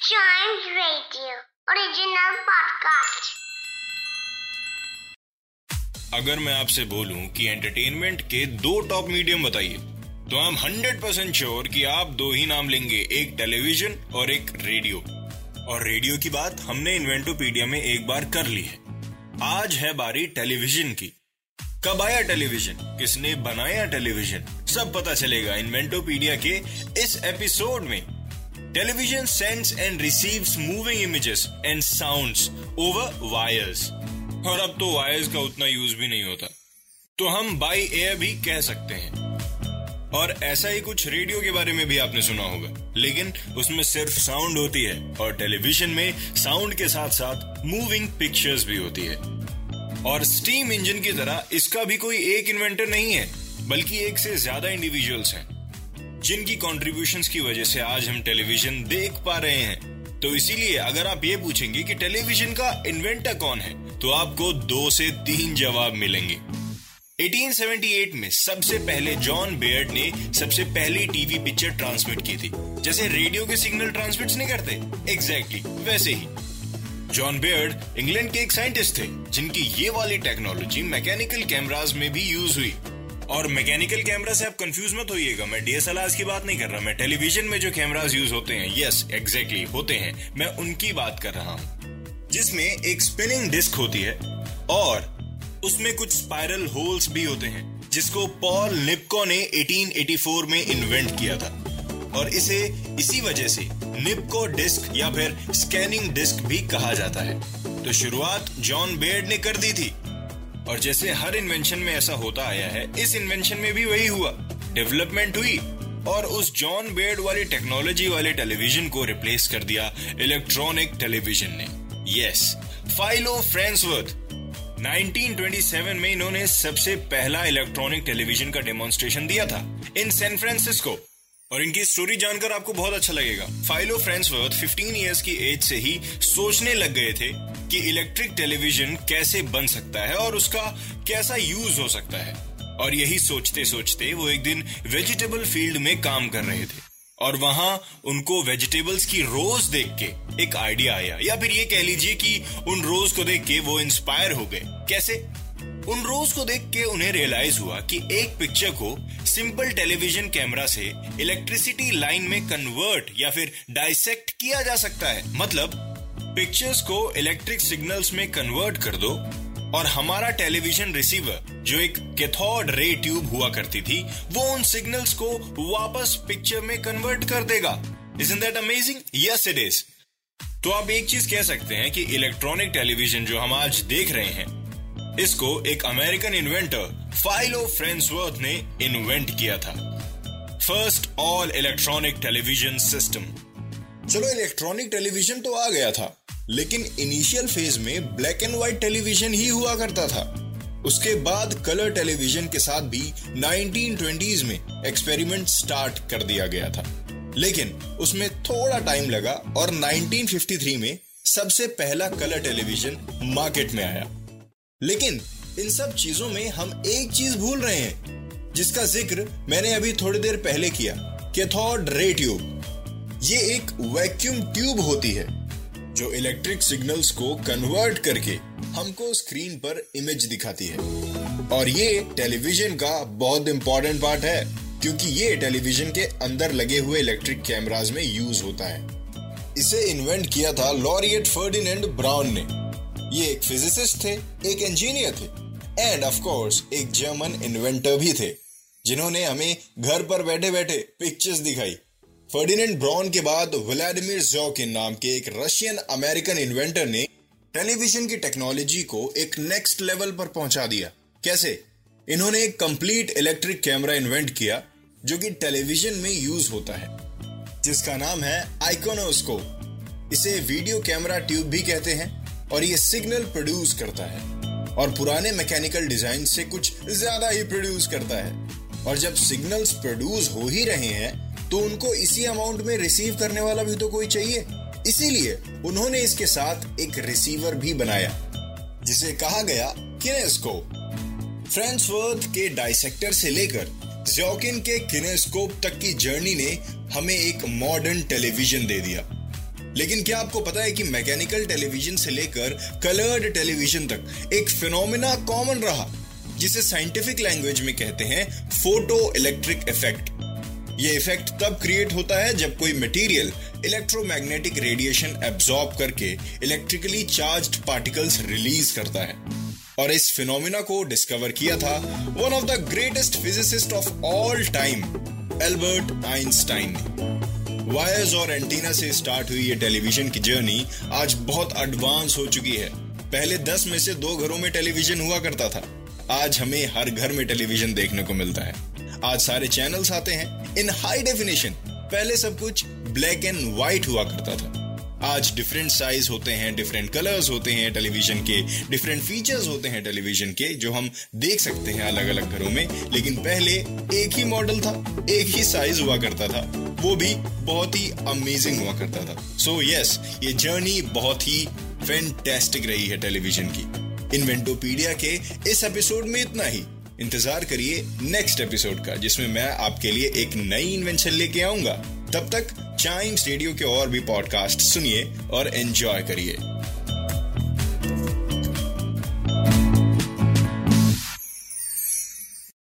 Giant Radio. अगर मैं आपसे बोलूँ कि एंटरटेनमेंट के दो टॉप मीडियम बताइए तो I am hundred percent sure कि आप दो ही नाम लेंगे, एक टेलीविज़न और एक रेडियो और रेडियो की बात हमने इन्वेंटोपीडिया में एक बार कर ली है। आज है बारी टेलीविज़न की। कब आया टेलीविज़न किसने बनाया टेलीविज़न सब पता चलेगा इन्वेंटोपीडिया के इस एपिसोड में। Television sends and receives moving images and sounds over wires और अब तो वायर्स का उतना यूज़ भी नहीं होता। तो हम बाई एयर भी कह सकते हैं। और ऐसा ही कुछ रेडियो के बारे में भी आपने सुना होगा। लेकिन उसमें सिर्फ़ साउंड होती है और टेलीविज़न में साउंड के साथ साथ मूविंग पिक्चर्स भी होती है। और स्टीम इंजन की तरह इसका भी कोई एक इन्वेंटर नहीं है, बल्कि एक से ज़्यादा इंडिविजुअल्स हैं। जिनकी कॉन्ट्रीब्यूशन की वजह से आज हम टेलीविज़न देख पा रहे हैं। तो इसीलिए अगर आप ये पूछेंगे कि टेलीविज़न का इन्वेंटर कौन है तो आपको दो से तीन जवाब मिलेंगे। 1878 में सबसे पहले जॉन बेयर्ड ने सबसे पहली टीवी पिक्चर ट्रांसमिट की थी जैसे रेडियो के सिग्नल ट्रांसमिट नहीं करते। एग्जैक्टली exactly, वैसे ही। जॉन बेयर्ड इंग्लैंड के एक साइंटिस्ट थे जिनकी ये वाली टेक्नोलॉजी मैकेनिकल कैमराज में भी यूज़ हुई। और मैकेनिकल कैमरा से आप कंफ्यूज मत होइएगा। मैं डीएसएलआर की बात नहीं कर रहा। मैं टेलीविज़न में जो कैमराज यूज़ होते हैं यस एग्जैक्टली exactly, होते हैं। मैं उनकी बात कर रहा हूँ जिसमें एक स्पिनिंग डिस्क होती है और उसमें कुछ स्पाइरल होल्स भी होते हैं जिसको पॉल निपको ने 1884 में इन्वेंट किया था। और इसे इसी वजह से निपको डिस्क या फिर स्कैनिंग डिस्क भी कहा जाता है। तो शुरुआत जॉन बेयर्ड ने कर दी थी। और जैसे हर इन्वेंशन में ऐसा होता आया है, इस इन्वेंशन में भी वही हुआ। डेवलपमेंट हुई और उस जॉन बेयर्ड वाली टेक्नोलॉजी वाले टेलीविज़न को रिप्लेस कर दिया इलेक्ट्रॉनिक टेलीविज़न ने। यस फाइलो फ्रेंसवर्थ 1927 में इन्होंने सबसे पहला इलेक्ट्रॉनिक टेलीविज़न का डेमोन्स्ट्रेशन दिया था। इन सैन फ्रांसिस्को और इनकी स्टोरी जानकर आपको बहुत अच्छा लगेगा। फाइलो फ्रेंसवर्थ 15 इयर्स की एज से ही सोचने लग गए थे कि इलेक्ट्रिक टेलीविज़न कैसे बन सकता है और उसका कैसा यूज़ हो सकता है। और यही सोचते सोचते वो एक दिन वेजिटेबल फ़ील्ड में काम कर रहे थे। और वहाँ उनको वेजिटेबल्स की रोज देख के एक आइडिया आया। या फिर ये कह लीजिए कि उन रोज को देख के वो इंस्पायर हो गए। कैसे? उन रोज को देख के उन्हें रियलाइज़ हुआ कि एक पिक्चर को सिंपल टेलीविज़न कैमरा से इलेक्ट्रिसिटी लाइन में कन्वर्ट या फिर डाइसेक्ट किया जा सकता है। मतलब पिक्चर्स को इलेक्ट्रिक सिग्नल्स में कन्वर्ट कर दो और हमारा टेलीविज़न रिसीवर जो एक कैथोड रे ट्यूब हुआ करती थी, वो उन सिग्नल्स को वापस पिक्चर में कन्वर्ट कर देगा। Is in that amazing yes it is तो आप एक चीज़ कह सकते हैं कि इलेक्ट्रॉनिक टेलीविज़न जो हम आज देख रहे हैं इसको एक अमेरिकन इन्वेंटर फाइलो फ्रेंसवर्थ ने इन्वेंट किया था। First all electronic television system चलो इलेक्ट्रॉनिक टेलीविज़न तो आ गया था, लेकिन इनिशियल फ़ेज़ में ब्लैक एंड व्हाइट टेलीविज़न ही हुआ करता था। उसके बाद कलर टेलीविज़न के साथ भी 1920s में एक्सपेरिमेंट स्टार्ट कर दिया गया था। लेकिन उसमें थोड़ा टाइम लगा और 1953 में सबसे पहला कलर टेलीविज़न मार्केट में आया। लेकिन इन सब चीज़ों में हम एक चीज़ भूल रहे हैं, जिसका ज़िक्र मैंने अभी थोड़ी देर पहले किया, कैथोड रे ट्यूब। ये एक वैक्यूम ट्यूब होती है, जो इलेक्ट्रिक सिग्नल्स को कन्वर्ट करके हमको स्क्रीन पर इमेज दिखाती है। और ये टेलीविज़न का बहुत इंपॉर्टेंट पार्ट है, क्योंकि ये टेलीविज़न के अंदर लगे हुए इलेक्ट्रिक कैमराज में यूज़ होता है। इसे इन्वेंट किया था लॉरियट फर्डिनेंड ब्राउन ने। ये एक फिजिसिस्ट थे, एक इंजीनियर थे एंड ऑफ़ कोर्स एक जर्मन इन्वेंटर भी थे, जिन्होंने हमें घर पर बैठे बैठे पिक्चर्स दिखाई। फर्डिनेंड ब्राउन के बाद व्लादिमीर जोकिन नाम के एक रशियन अमेरिकन इन्वेंटर ने टेलीविज़न की टेक्नोलॉजी को एक नेक्स्ट लेवल पर पहुँचा दिया। कैसे? इन्होंने एक कंप्लीट इलेक्ट्रिक कैमरा इन्वेंट किया, जो कि टेलीविज़न में यूज़ होता है, जिसका नाम है आइकोनोस्कोप इसे वीडियो कैमरा ट्यूब भी कहते हैं। और ये सिग्नल प्रोड्यूस करता है। और पुराने मैकेनिकल डिज़ाइन से कुछ ज़्यादा ही प्रोड्यूस करता है। और जब सिग्नल्स प्रोड्यूस हो ही रहे हैं तो उनको इसी अमाउंट में रिसीव करने वाला भी तो कोई चाहिए। इसीलिए उन्होंने इसके साथ एक रिसीवर भी बनाया, जिसे कहा गया किनेस्कोप फ्रेंसवर्थ के डाइसेक्टर से लेकर जॉकिन के किनेस्कोप तक की जर्नी ने हमें एक मॉडर्न टेलीविज़न दे दिया। लेकिन क्या आपको पता है कि मैकेनिकल टेलीविज़न से लेकर कलर्ड टेलीविज़न तक एक फिनोमिना कॉमन रहा, जिसे साइंटिफिक लैंग्वेज में कहते हैं फ़ोटो इलेक्ट्रिक इफ़ेक्ट। ये इफ़ेक्ट तब क्रिएट होता है जब कोई मटेरियल इलेक्ट्रोमैग्नेटिक रेडिएशन एब्जॉर्ब करके इलेक्ट्रिकली चार्ज्ड पार्टिकल्स रिलीज़ करता है। और इस फिनोमिना को डिस्कवर किया था one of the greatest physicist of all time Albert Einstein ने। वायर्स और एंटीना से स्टार्ट हुई ये टेलीविज़न की जर्नी आज बहुत एडवांस हो चुकी है। पहले दस में से दो घरों में टेलीविज़न हुआ करता था। आज हमें हर घर में टेलीविज़न देखने को मिलता है। आज सारे चैनल्स आते हैं। इन हाई डेफिनेशन पहले सब कुछ ब्लैक एंड व्हाइट हुआ करता था। आज डिफरेंट साइज़ होते हैं डिफरेंट कलर्स होते हैं टेलीविज़न के डिफरेंट फीचर्स होते हैं टेलीविज़न के, जो हम देख सकते हैं अलग अलग घरों में। लेकिन पहले एक ही मॉडल था, एक ही साइज़ हुआ करता था। वो भी बहुत ही अमेजिंग हुआ करता था। सो so, यस yes, ये जर्नी बहुत ही फैंटेस्टिक रही है टेलीविज़न की। इन्वेंटोपीडिया के इस एपिसोड में इतना ही। इंतज़ार करिए नेक्स्ट एपिसोड का जिसमें मैं आपके लिए एक नई इन्वेंशन लेके आऊँगा। तब तक चाइम्स रेडियो के और भी पॉडकास्ट सुनिए और एंजॉय करिए।